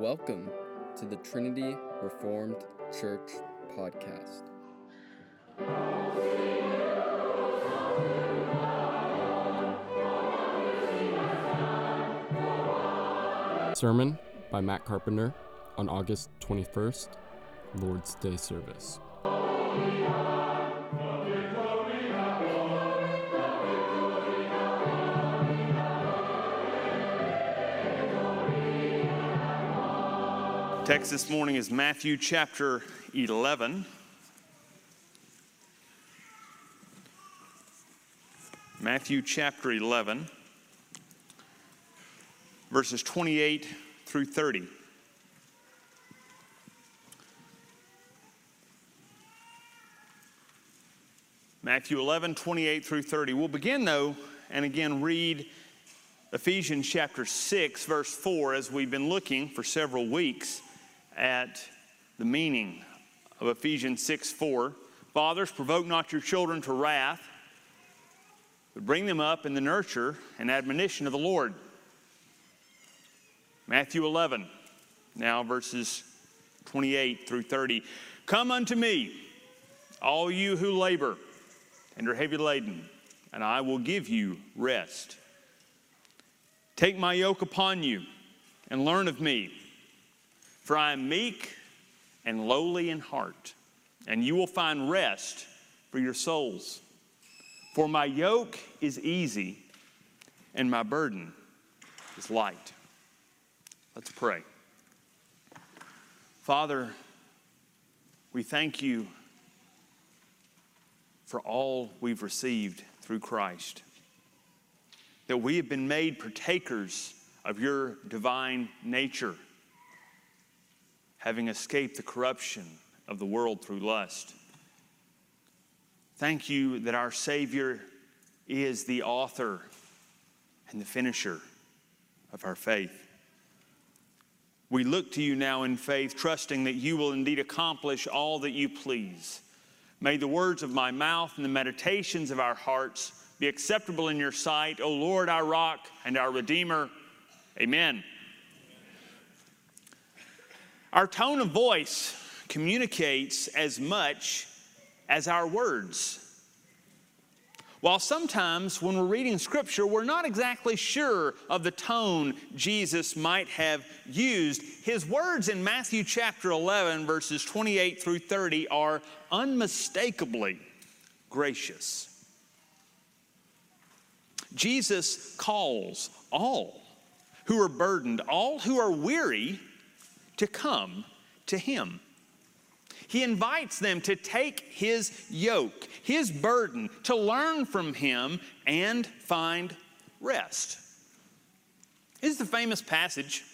Welcome to the Trinity Reformed Church podcast. Sermon by Matt Carpenter on August 21st, Lord's Day service. Text this morning is Matthew chapter 11. Matthew chapter 11, verses 28 through 30. Matthew 11, 28 through 30. We'll begin, though, and again read Ephesians chapter 6, verse 4, as we've been looking for several weeks at the meaning of Ephesians 6 4. Fathers, provoke not your children to wrath, but bring them up in the nurture and admonition of the Lord. Matthew 11, now verses 28 through 30. Come unto me, all you who labor and are heavy laden, and I will give you rest. Take my yoke upon you and learn of me for I am meek and lowly in heart, and you will find rest for your souls. For my yoke is easy and my burden is light. Let's pray. Father, we thank you for all we've received through Christ, that we have been made partakers of your divine nature having escaped the corruption of the world through lust. Thank you that our Savior is the author and the finisher of our faith. We look to you now in faith, trusting that you will indeed accomplish all that you please. May the words of my mouth and the meditations of our hearts be acceptable in your sight, O Lord, our rock and our Redeemer. Amen. Our tone of voice communicates as much as our words. While sometimes when we're reading scripture, we're not exactly sure of the tone Jesus might have used, his words in Matthew chapter 11, verses 28 through 30, are unmistakably gracious. Jesus calls all who are burdened, all who are weary, to come to Him. He invites them to take His yoke, His burden, to learn from Him and find rest. This is the famous passage,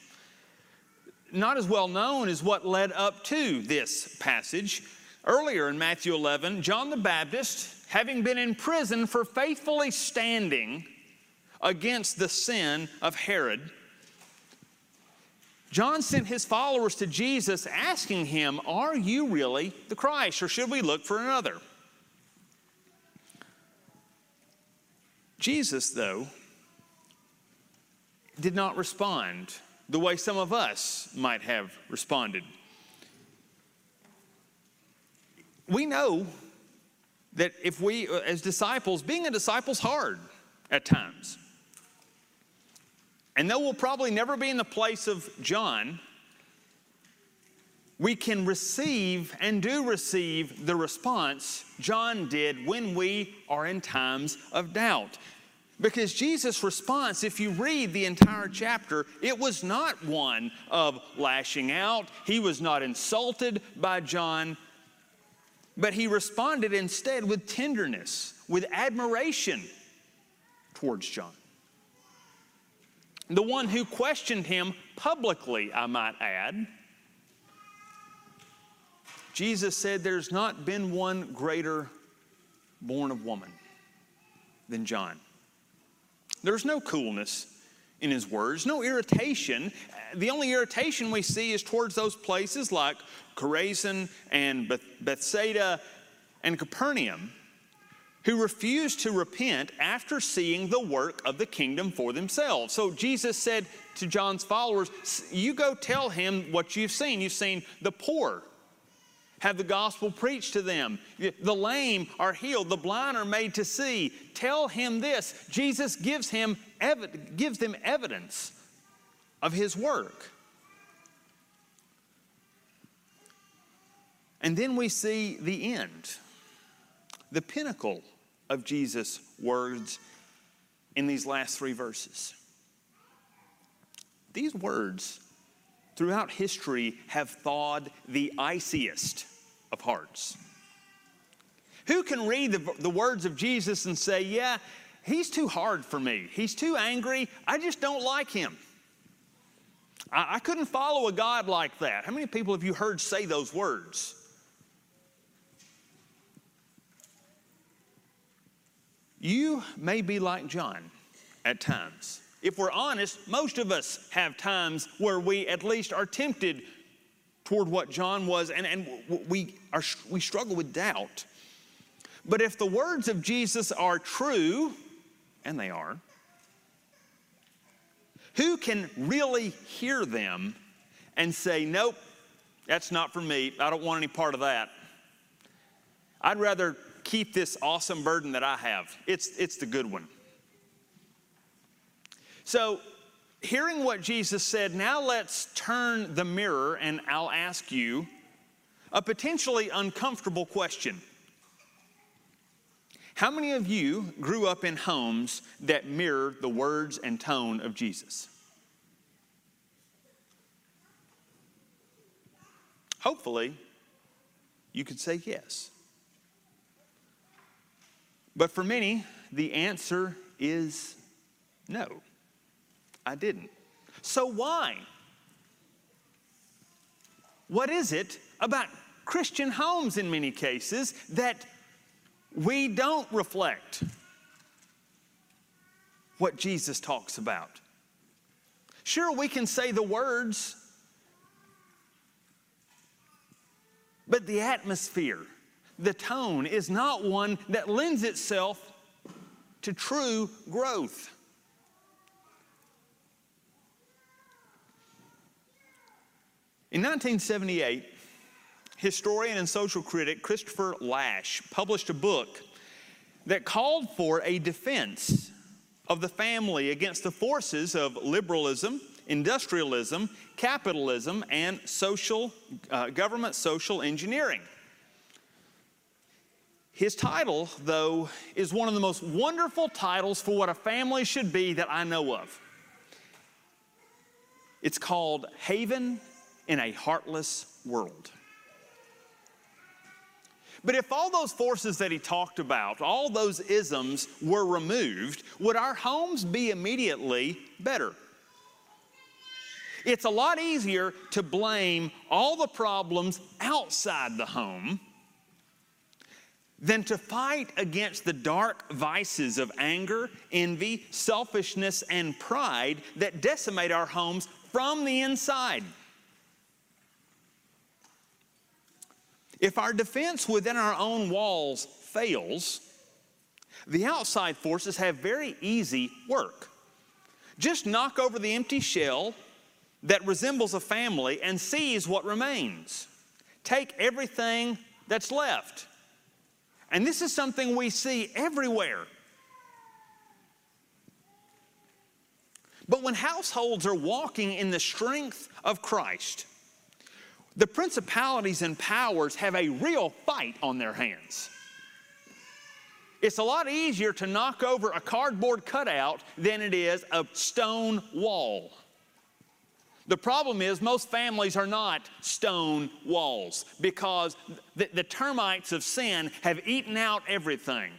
not as well known as what led up to this passage. Earlier in Matthew 11, John the Baptist, having been in prison for faithfully standing against the sin of Herod, John sent his followers to Jesus asking him, Are you really the Christ, or should we look for another? Jesus, though, did not respond the way some of us might have responded. We know that if we, as disciples, being a disciple is hard at times. And though we'll probably never be in the place of John, we can receive and do receive the response John did when we are in times of doubt. Because Jesus' response, if you read the entire chapter, it was not one of lashing out. He was not insulted by John, but he responded instead with tenderness, with admiration towards John the one who questioned him publicly, I might add. Jesus said, There's not been one greater born of woman than John. There's no coolness in his words, no irritation. The only irritation we see is towards those places like Chorazin and Bethsaida and Capernaum who refused to repent after seeing the work of the kingdom for themselves. So Jesus said, to John's followers, You go tell him what you've seen. You've seen the poor have the gospel preached to them. The lame are healed, the blind are made to see. Tell him this. Jesus gives, him ev- gives them evidence of his work. And then we see the end, the pinnacle of Jesus' words in these last three verses. These words throughout history have thawed the iciest of hearts. Who can read the, the words of Jesus and say, Yeah, he's too hard for me. He's too angry. I just don't like him. I, I couldn't follow a God like that. How many people have you heard say those words? You may be like John at times. If we're honest, most of us have times where we at least are tempted toward what John was, and, and we, are, we struggle with doubt. But if the words of Jesus are true, and they are, who can really hear them and say, Nope, that's not for me. I don't want any part of that. I'd rather keep this awesome burden that I have. It's, it's the good one. So, hearing what Jesus said, now let's turn the mirror and I'll ask you a potentially uncomfortable question. How many of you grew up in homes that mirror the words and tone of Jesus? Hopefully, you could say yes. But for many, the answer is no, I didn't. So why? What is it about Christian homes in many cases that we don't reflect what Jesus talks about? Sure, we can say the words, but the atmosphere, the tone is not one that lends itself to true growth. In 1978, historian and social critic Christopher Lasch published a book that called for a defense of the family against the forces of liberalism, industrialism, capitalism, and social uh, government social engineering. His title, though, is one of the most wonderful titles for what a family should be that I know of. It's called Haven in a Heartless World. But if all those forces that he talked about, all those isms were removed, would our homes be immediately better? It's a lot easier to blame all the problems outside the home than to fight against the dark vices of anger, envy, selfishness, and pride that decimate our homes from the inside. If our defense within our own walls fails, the outside forces have very easy work. Just knock over the empty shell that resembles a family and seize what remains. Take everything that's left and this is something we see everywhere. But when households are walking in the strength of Christ, the principalities and powers have a real fight on their hands. It's a lot easier to knock over a cardboard cutout than it is a stone wall. The problem is, most families are not stone walls because the, the, termites of sin have eaten out everything.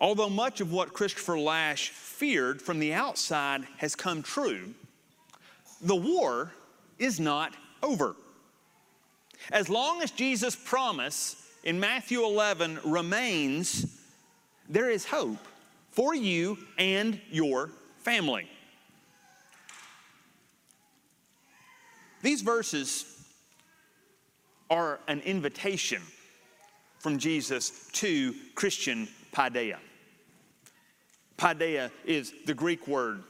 Although much of what Christopher Lasch feared from the outside has come true, the war is not over. As long as Jesus' promise in Matthew 11 remains, there is hope for you and your family. These verses are an invitation from Jesus to Christian paideia. Paideia is the Greek word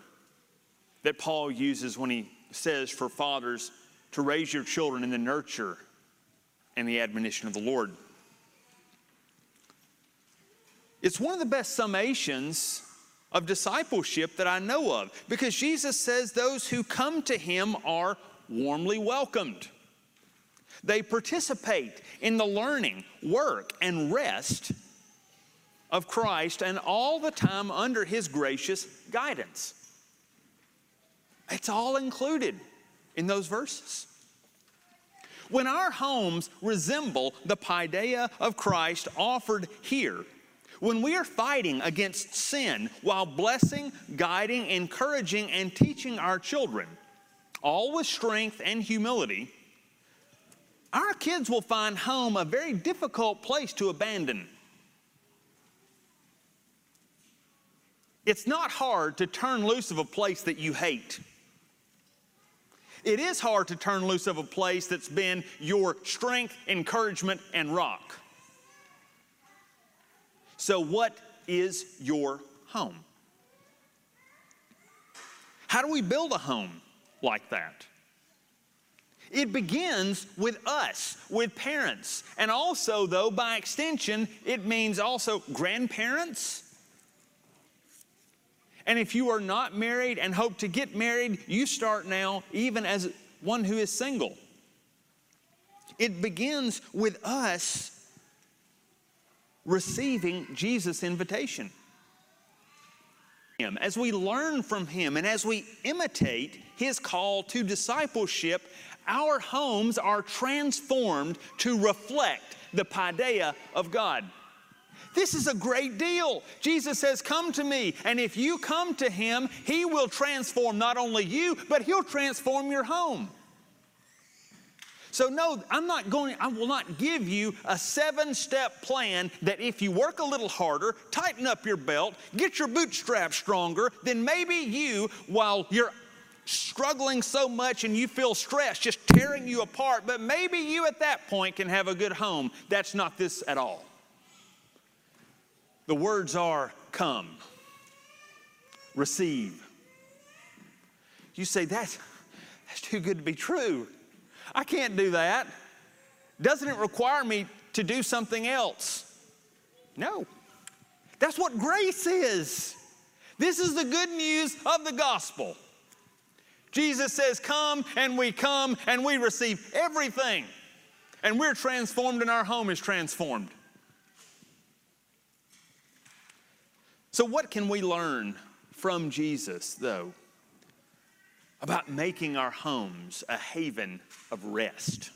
that Paul uses when he says for fathers to raise your children in the nurture and the admonition of the Lord. It's one of the best summations of discipleship that I know of because Jesus says those who come to him are warmly welcomed. They participate in the learning, work, and rest of Christ and all the time under his gracious guidance. It's all included in those verses. When our homes resemble the paideia of Christ offered here, when we are fighting against sin while blessing, guiding, encouraging, and teaching our children, all with strength and humility, our kids will find home a very difficult place to abandon. It's not hard to turn loose of a place that you hate. It is hard to turn loose of a place that's been your strength, encouragement, and rock. So, what is your home? How do we build a home like that? It begins with us, with parents. And also, though, by extension, it means also grandparents. And if you are not married and hope to get married, you start now, even as one who is single. It begins with us receiving Jesus' invitation. As we learn from Him and as we imitate His call to discipleship, our homes are transformed to reflect the paideia of God. This is a great deal. Jesus says, Come to me. And if you come to Him, He will transform not only you, but He'll transform your home. So, no, I'm not going, I will not give you a seven step plan that if you work a little harder, tighten up your belt, get your bootstraps stronger, then maybe you, while you're struggling so much and you feel stress just tearing you apart, but maybe you at that point can have a good home. That's not this at all. The words are come, receive. You say, that's, that's too good to be true. I can't do that. Doesn't it require me to do something else? No. That's what grace is. This is the good news of the gospel. Jesus says, Come, and we come, and we receive everything. And we're transformed, and our home is transformed. So, what can we learn from Jesus, though? About making our homes a haven of rest.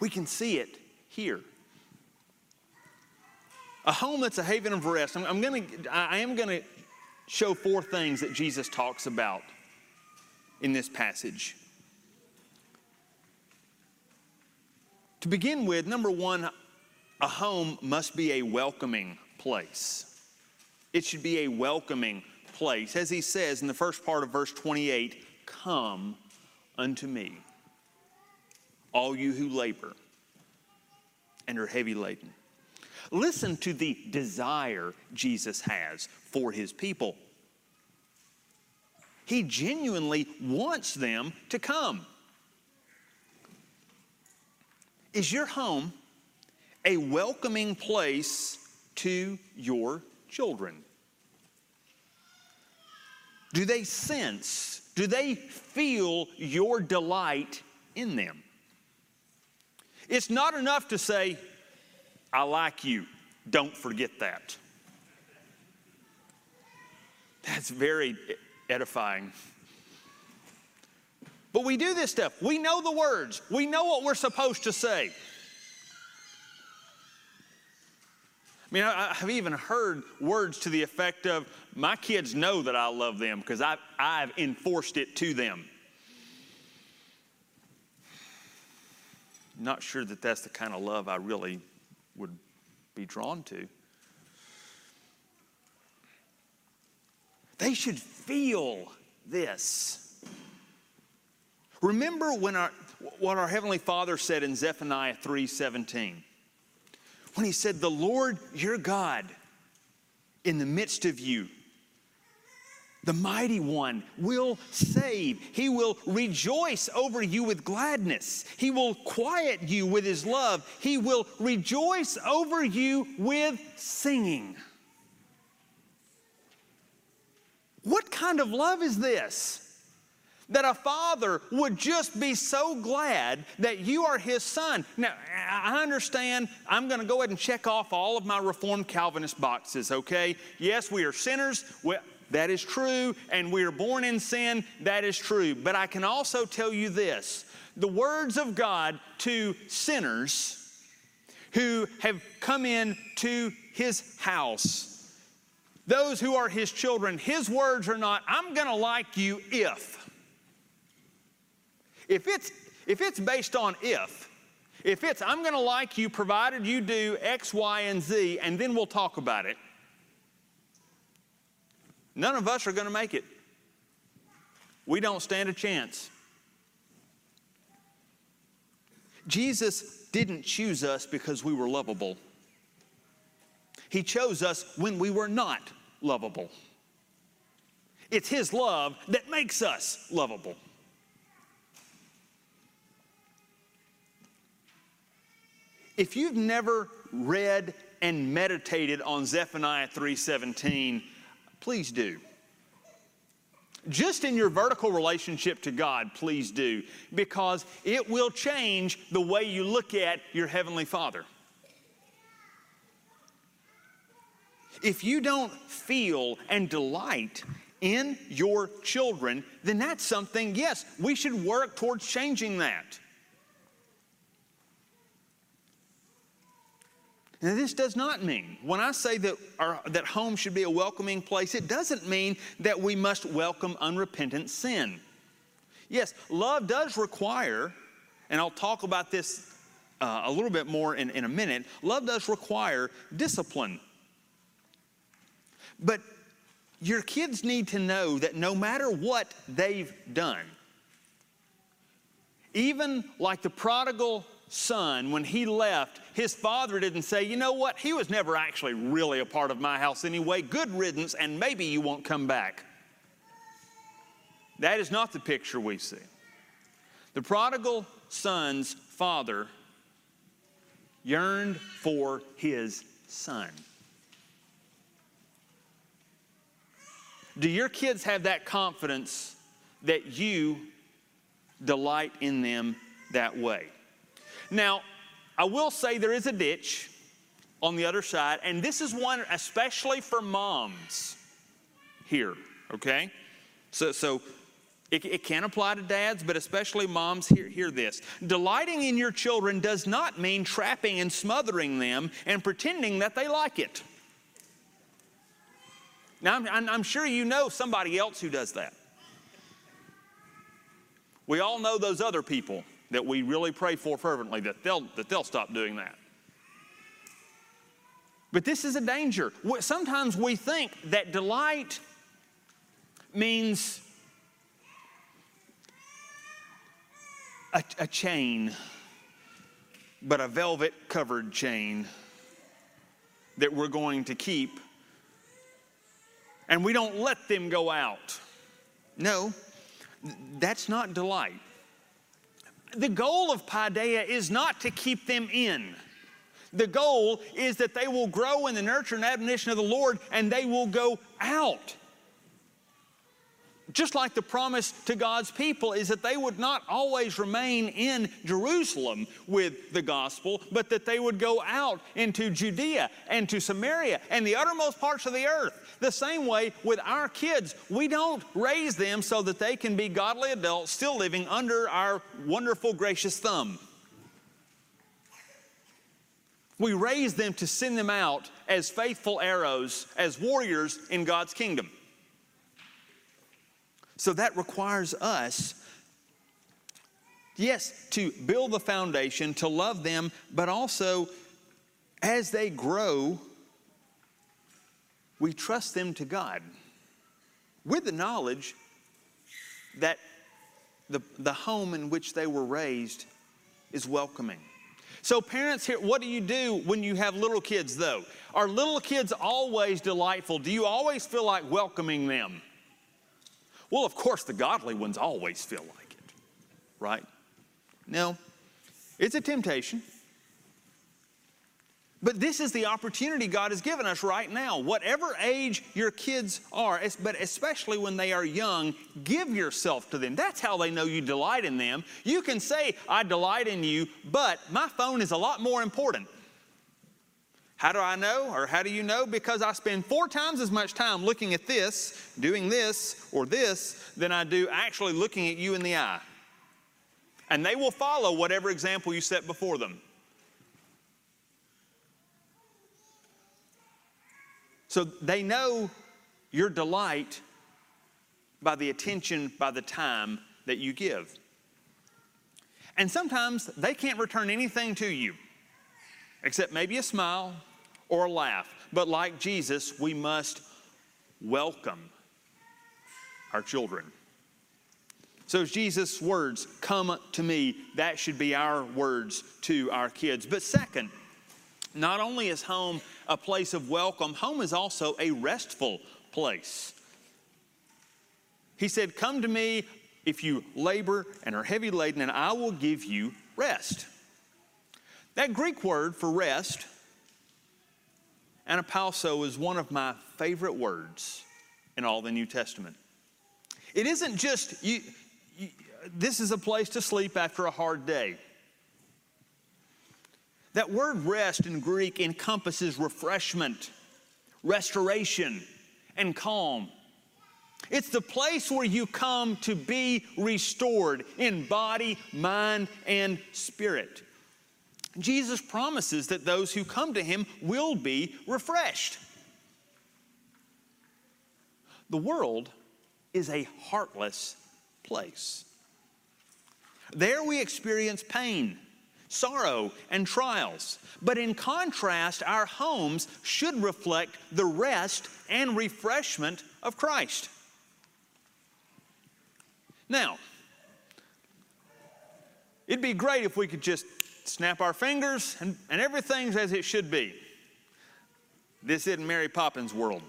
We can see it here. A home that's a haven of rest. I'm, I'm gonna, I am going to show four things that Jesus talks about in this passage. To begin with, number one, a home must be a welcoming place. It should be a welcoming place, as he says in the first part of verse 28 Come unto me, all you who labor and are heavy laden. Listen to the desire Jesus has for his people. He genuinely wants them to come. Is your home a welcoming place to your children? Do they sense, do they feel your delight in them? It's not enough to say, I like you. Don't forget that. That's very edifying. But we do this stuff. We know the words, we know what we're supposed to say. I mean, I, have even heard words to the effect of, my kids know that I love them because I've, I've enforced it to them. Not sure that that's the kind of love I really would be drawn to. They should feel this. Remember when our, what our Heavenly Father said in Zephaniah 3:17 when he said, The Lord your God in the midst of you. The mighty one will save. He will rejoice over you with gladness. He will quiet you with his love. He will rejoice over you with singing. What kind of love is this? That a father would just be so glad that you are his son. Now, I understand I'm going to go ahead and check off all of my Reformed Calvinist boxes, okay? Yes, we are sinners. Well, that is true. And we are born in sin. That is true. But I can also tell you this the words of God to sinners who have come in to his house, those who are his children, his words are not, I'm going to like you if. If it's, if it's based on if, if it's I'm going to like you provided you do X, Y, and Z, and then we'll talk about it, none of us are going to make it. We don't stand a chance. Jesus didn't choose us because we were lovable. He chose us when we were not lovable. It's His love that makes us lovable. If you've never read and meditated on Zephaniah 3:17, please do. Just in your vertical relationship to God, please do, because it will change the way you look at your Heavenly Father. If you don't feel and delight in your children, then that's something, yes, we should work towards changing that. Now, this does not mean, when I say that, our, that home should be a welcoming place, it doesn't mean that we must welcome unrepentant sin. Yes, love does require, and I'll talk about this uh, a little bit more in, in a minute, love does require discipline. But your kids need to know that no matter what they've done, even like the prodigal son, when he left, his father didn't say, you know what, he was never actually really a part of my house anyway. Good riddance, and maybe you won't come back. That is not the picture we see. The prodigal son's father yearned for his son. Do your kids have that confidence that you delight in them that way? Now, I will say there is a ditch on the other side, and this is one especially for moms here, okay? So, so it, it can apply to dads, but especially moms, hear, hear this. Delighting in your children does not mean trapping and smothering them and pretending that they like it. Now, I'm, I'm sure you know somebody else who does that. We all know those other people that we really pray for fervently that they'll, that they'll stop doing that. But this is a danger. Sometimes we think that delight means a, a chain, but a velvet covered chain that we're going to keep, and we don't let them go out. No, that's not delight the goal of paideia is not to keep them in. The goal is that they will grow in the nurture and admonition of the Lord and they will go out. Just like the promise to God's people is that they would not always remain in Jerusalem with the gospel, but that they would go out into Judea and to Samaria and the uttermost parts of the earth. The same way with our kids, we don't raise them so that they can be godly adults still living under our wonderful, gracious thumb. We raise them to send them out as faithful arrows, as warriors in God's kingdom. So that requires us, yes, to build the foundation, to love them, but also as they grow, we trust them to God with the knowledge that the, the home in which they were raised is welcoming. So, parents here, what do you do when you have little kids, though? Are little kids always delightful? Do you always feel like welcoming them? Well, of course, the godly ones always feel like it, right? No, it's a temptation. But this is the opportunity God has given us right now. Whatever age your kids are, but especially when they are young, give yourself to them. That's how they know you delight in them. You can say, I delight in you, but my phone is a lot more important. How do I know, or how do you know? Because I spend four times as much time looking at this, doing this, or this, than I do actually looking at you in the eye. And they will follow whatever example you set before them. So they know your delight by the attention, by the time that you give. And sometimes they can't return anything to you except maybe a smile or laugh. But like Jesus, we must welcome our children. So, Jesus' words, come to me, that should be our words to our kids. But second, not only is home a place of welcome, home is also a restful place. He said, Come to me if you labor and are heavy laden, and I will give you rest. That Greek word for rest, anapauso, is one of my favorite words in all the New Testament. It isn't just, you, you, this is a place to sleep after a hard day. That word rest in Greek encompasses refreshment, restoration, and calm. It's the place where you come to be restored in body, mind, and spirit. Jesus promises that those who come to him will be refreshed. The world is a heartless place. There we experience pain sorrow, and trials. But in contrast, our homes should reflect the rest and refreshment of Christ. Now, it'd be great if we could just snap our fingers and, and everything's as it should be. This isn't Mary Poppins' world.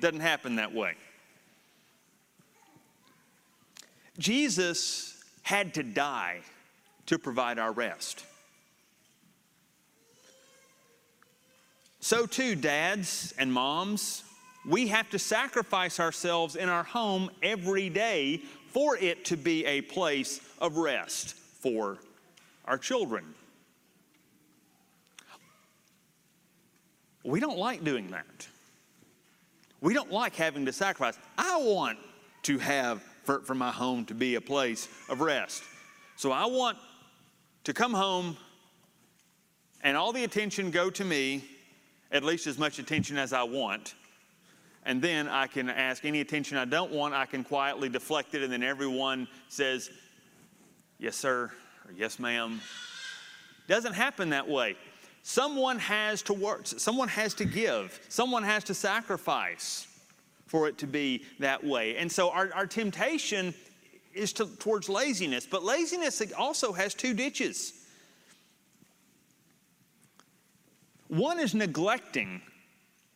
Doesn't happen that way. Jesus had to die to provide our rest. So, too, dads and moms, we have to sacrifice ourselves in our home every day for it to be a place of rest for our children. We don't like doing that. We don't like having to sacrifice. I want to have for, for my home to be a place of rest. So I want to come home and all the attention go to me, at least as much attention as I want. And then I can ask any attention I don't want, I can quietly deflect it, and then everyone says, Yes, sir, or Yes, ma'am. Doesn't happen that way. Someone has to work, someone has to give, someone has to sacrifice for it to be that way. And so our, our temptation is to, towards laziness, but laziness also has two ditches. One is neglecting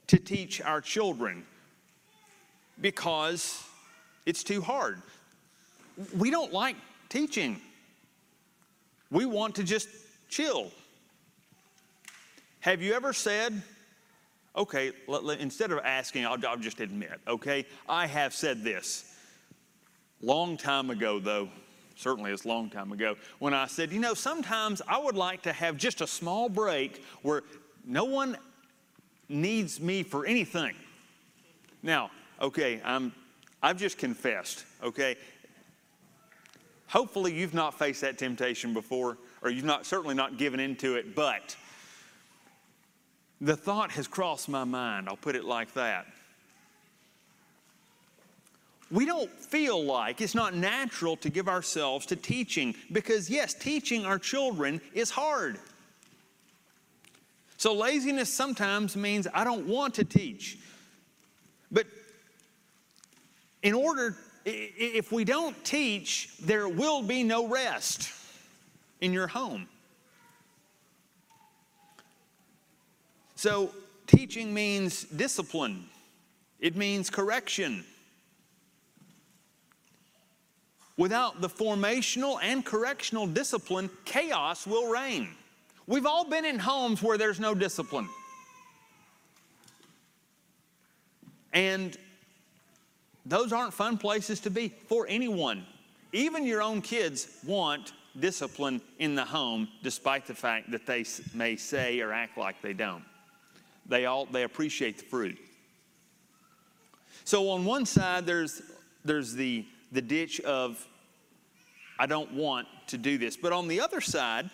to teach our children because it's too hard. We don't like teaching. We want to just chill. Have you ever said, okay, instead of asking, I'll, I'll just admit, okay, I have said this. Long time ago, though, certainly it's long time ago, when I said, you know, sometimes I would like to have just a small break where no one needs me for anything. Now, okay, I'm, I've just confessed, okay? Hopefully you've not faced that temptation before, or you've not certainly not given into it, but the thought has crossed my mind, I'll put it like that we don't feel like it's not natural to give ourselves to teaching because, yes, teaching our children is hard. So, laziness sometimes means I don't want to teach. But in order, if we don't teach, there will be no rest in your home. So, teaching means discipline, it means correction. Without the formational and correctional discipline, chaos will reign. We've all been in homes where there's no discipline. And those aren't fun places to be for anyone. Even your own kids want discipline in the home, despite the fact that they may say or act like they don't. They all they appreciate the fruit. So on one side, there's there's the the ditch of I don't want to do this. But on the other side,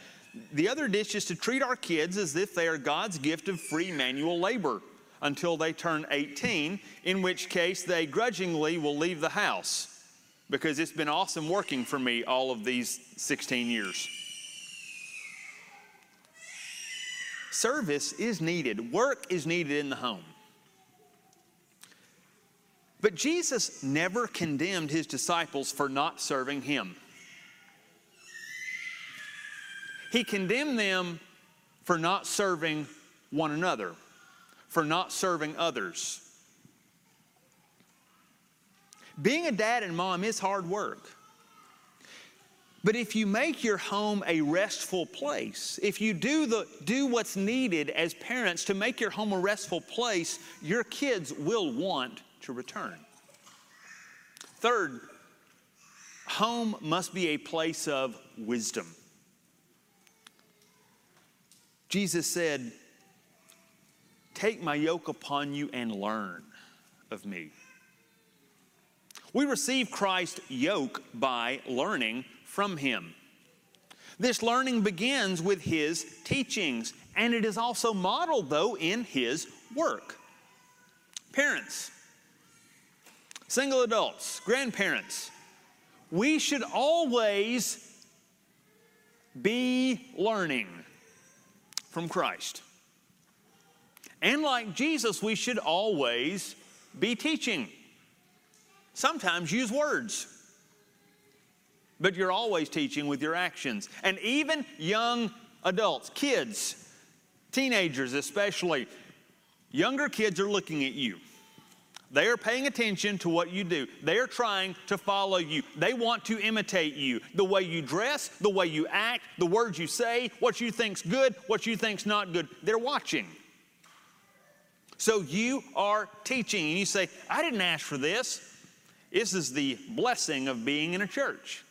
the other ditch is to treat our kids as if they are God's gift of free manual labor until they turn 18, in which case they grudgingly will leave the house because it's been awesome working for me all of these 16 years. Service is needed, work is needed in the home. But Jesus never condemned his disciples for not serving him. He condemned them for not serving one another, for not serving others. Being a dad and mom is hard work. But if you make your home a restful place, if you do, the, do what's needed as parents to make your home a restful place, your kids will want to return. Third, home must be a place of wisdom. Jesus said, Take my yoke upon you and learn of me. We receive Christ's yoke by learning from him. This learning begins with his teachings, and it is also modeled, though, in his work. Parents, single adults, grandparents, we should always be learning from Christ. And like Jesus, we should always be teaching. Sometimes use words, but you're always teaching with your actions. And even young adults, kids, teenagers especially, younger kids are looking at you. They are paying attention to what you do. They are trying to follow you. They want to imitate you. The way you dress, the way you act, the words you say, what you think's good, what you think's not good. They're watching. So you are teaching, and you say, I didn't ask for this. This is the blessing of being in a church.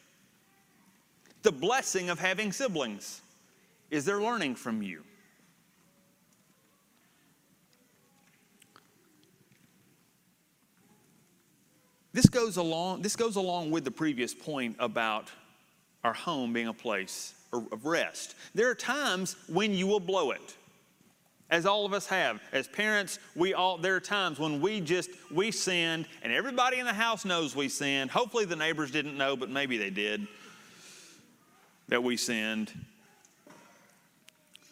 The blessing of having siblings is they're learning from you. This goes along, this goes along with the previous point about our home being a place of rest. There are times when you will blow it. As all of us have. As parents, we all there are times when we just we sinned and everybody in the house knows we sinned. Hopefully the neighbors didn't know, but maybe they did that we sinned.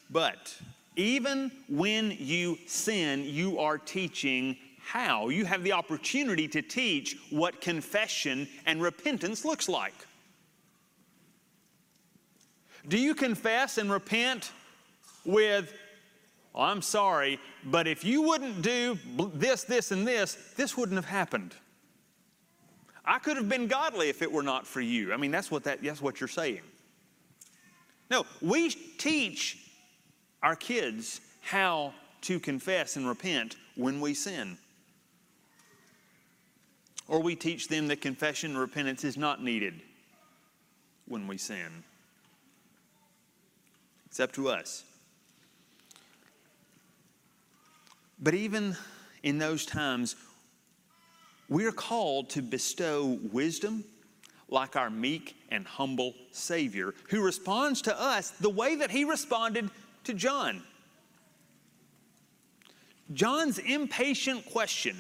But even when you sin, you are teaching how. You have the opportunity to teach what confession and repentance looks like. Do you confess and repent with, oh, I'm sorry, but if you wouldn't do this, this, and this, this wouldn't have happened? I could have been godly if it were not for you. I mean, that's what, that, that's what you're saying. No, we teach our kids how to confess and repent when we sin or we teach them that confession and repentance is not needed when we sin. It's up to us. But even in those times, we are called to bestow wisdom like our meek and humble Savior, who responds to us the way that he responded to John. John's impatient question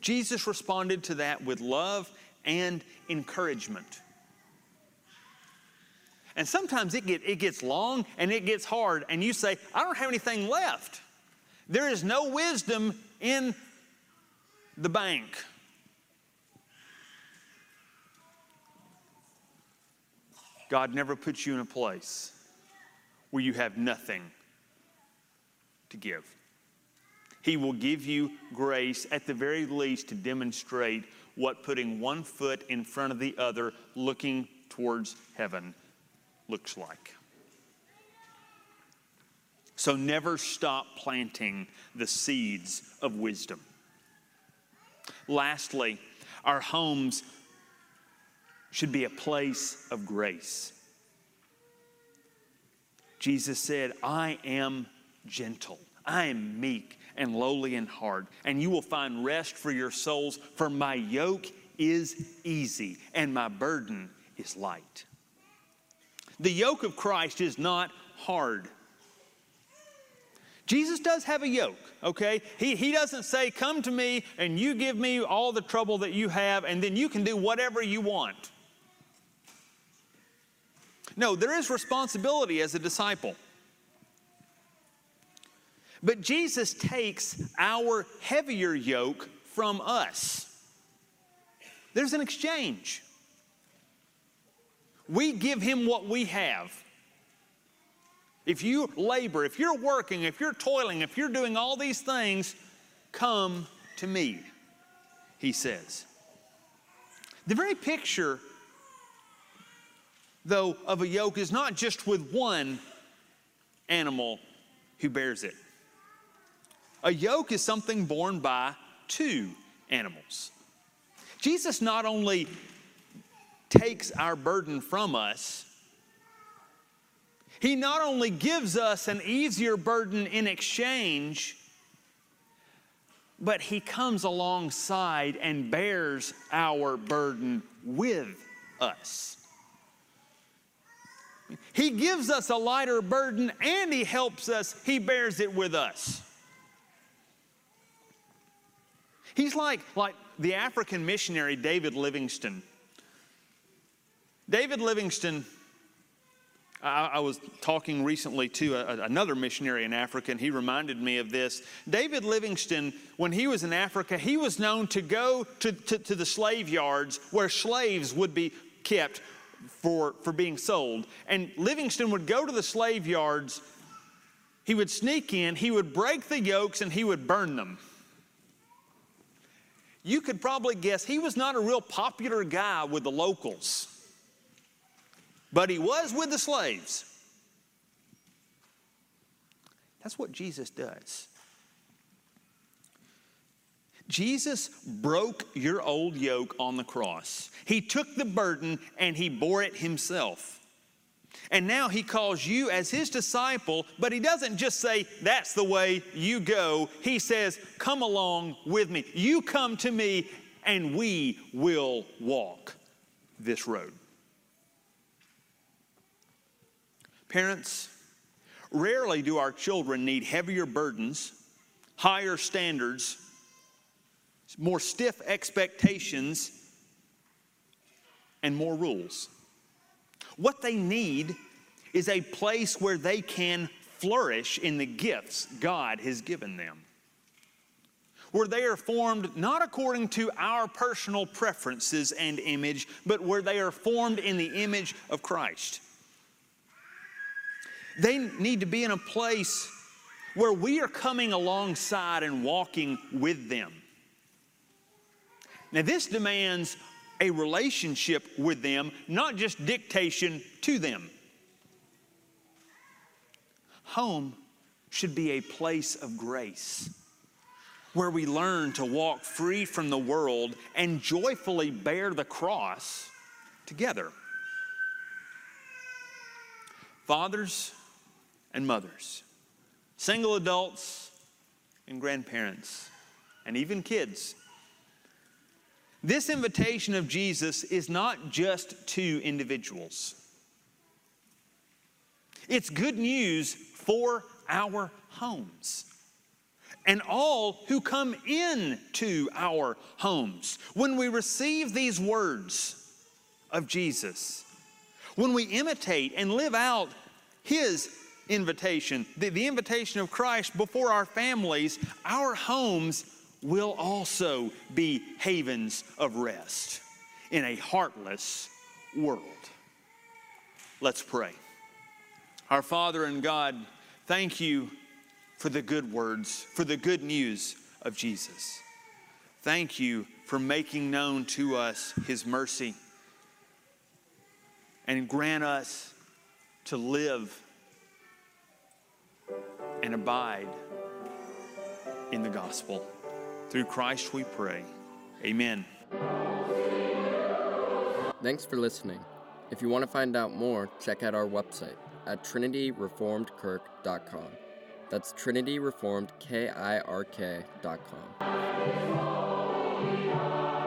Jesus responded to that with love and encouragement. And sometimes it, get, it gets long and it gets hard, and you say, I don't have anything left. There is no wisdom in the bank. God never puts you in a place where you have nothing to give. He will give you grace at the very least to demonstrate what putting one foot in front of the other, looking towards heaven, looks like. So never stop planting the seeds of wisdom. Lastly, our homes should be a place of grace. Jesus said, I am gentle, I am meek and lowly in heart, and you will find rest for your souls, for my yoke is easy and my burden is light. The yoke of Christ is not hard. Jesus does have a yoke, okay? He, he doesn't say, Come to me and you give me all the trouble that you have, and then you can do whatever you want. No, there is responsibility as a disciple. But Jesus takes our heavier yoke from us. There's an exchange. We give him what we have. If you labor, if you're working, if you're toiling, if you're doing all these things, come to me, he says. The very picture, though, of a yoke is not just with one animal who bears it. A yoke is something borne by two animals. Jesus not only takes our burden from us, he not only gives us an easier burden in exchange, but He comes alongside and bears our burden with us. He gives us a lighter burden and He helps us, He bears it with us. He's like, like the African missionary David Livingstone. David Livingstone I, I was talking recently to a, another missionary in Africa, and he reminded me of this. David Livingstone, when he was in Africa, he was known to go to, to, to the slave yards where slaves would be kept for, for being sold. And Livingstone would go to the slave yards, he would sneak in, he would break the yokes, and he would burn them. You could probably guess he was not a real popular guy with the locals but he was with the slaves. That's what Jesus does. Jesus broke your old yoke on the cross. He took the burden and he bore it himself. And now he calls you as his disciple, but he doesn't just say, That's the way you go. He says, Come along with me. You come to me, and we will walk this road. Parents, rarely do our children need heavier burdens, higher standards, more stiff expectations, and more rules. What they need is a place where they can flourish in the gifts God has given them. Where they are formed not according to our personal preferences and image, but where they are formed in the image of Christ. They need to be in a place where we are coming alongside and walking with them. Now, this demands a relationship with them, not just dictation to them. Home should be a place of grace where we learn to walk free from the world and joyfully bear the cross together. Fathers, and mothers, single adults and grandparents, and even kids. This invitation of Jesus is not just to individuals. It's good news for our homes and all who come into our homes. When we receive these words of Jesus, when we imitate and live out His invitation, the, the invitation of Christ before our families, our homes will also be havens of rest in a heartless world. Let's pray. Our Father and God, thank you for the good words, for the good news of Jesus. Thank you for making known to us his mercy and grant us to live and abide in the gospel. Through Christ we pray. Amen. Thanks for listening. If you want to find out more, check out our website at trinityreformedkirk.com. That's trinityreformedkirk.com.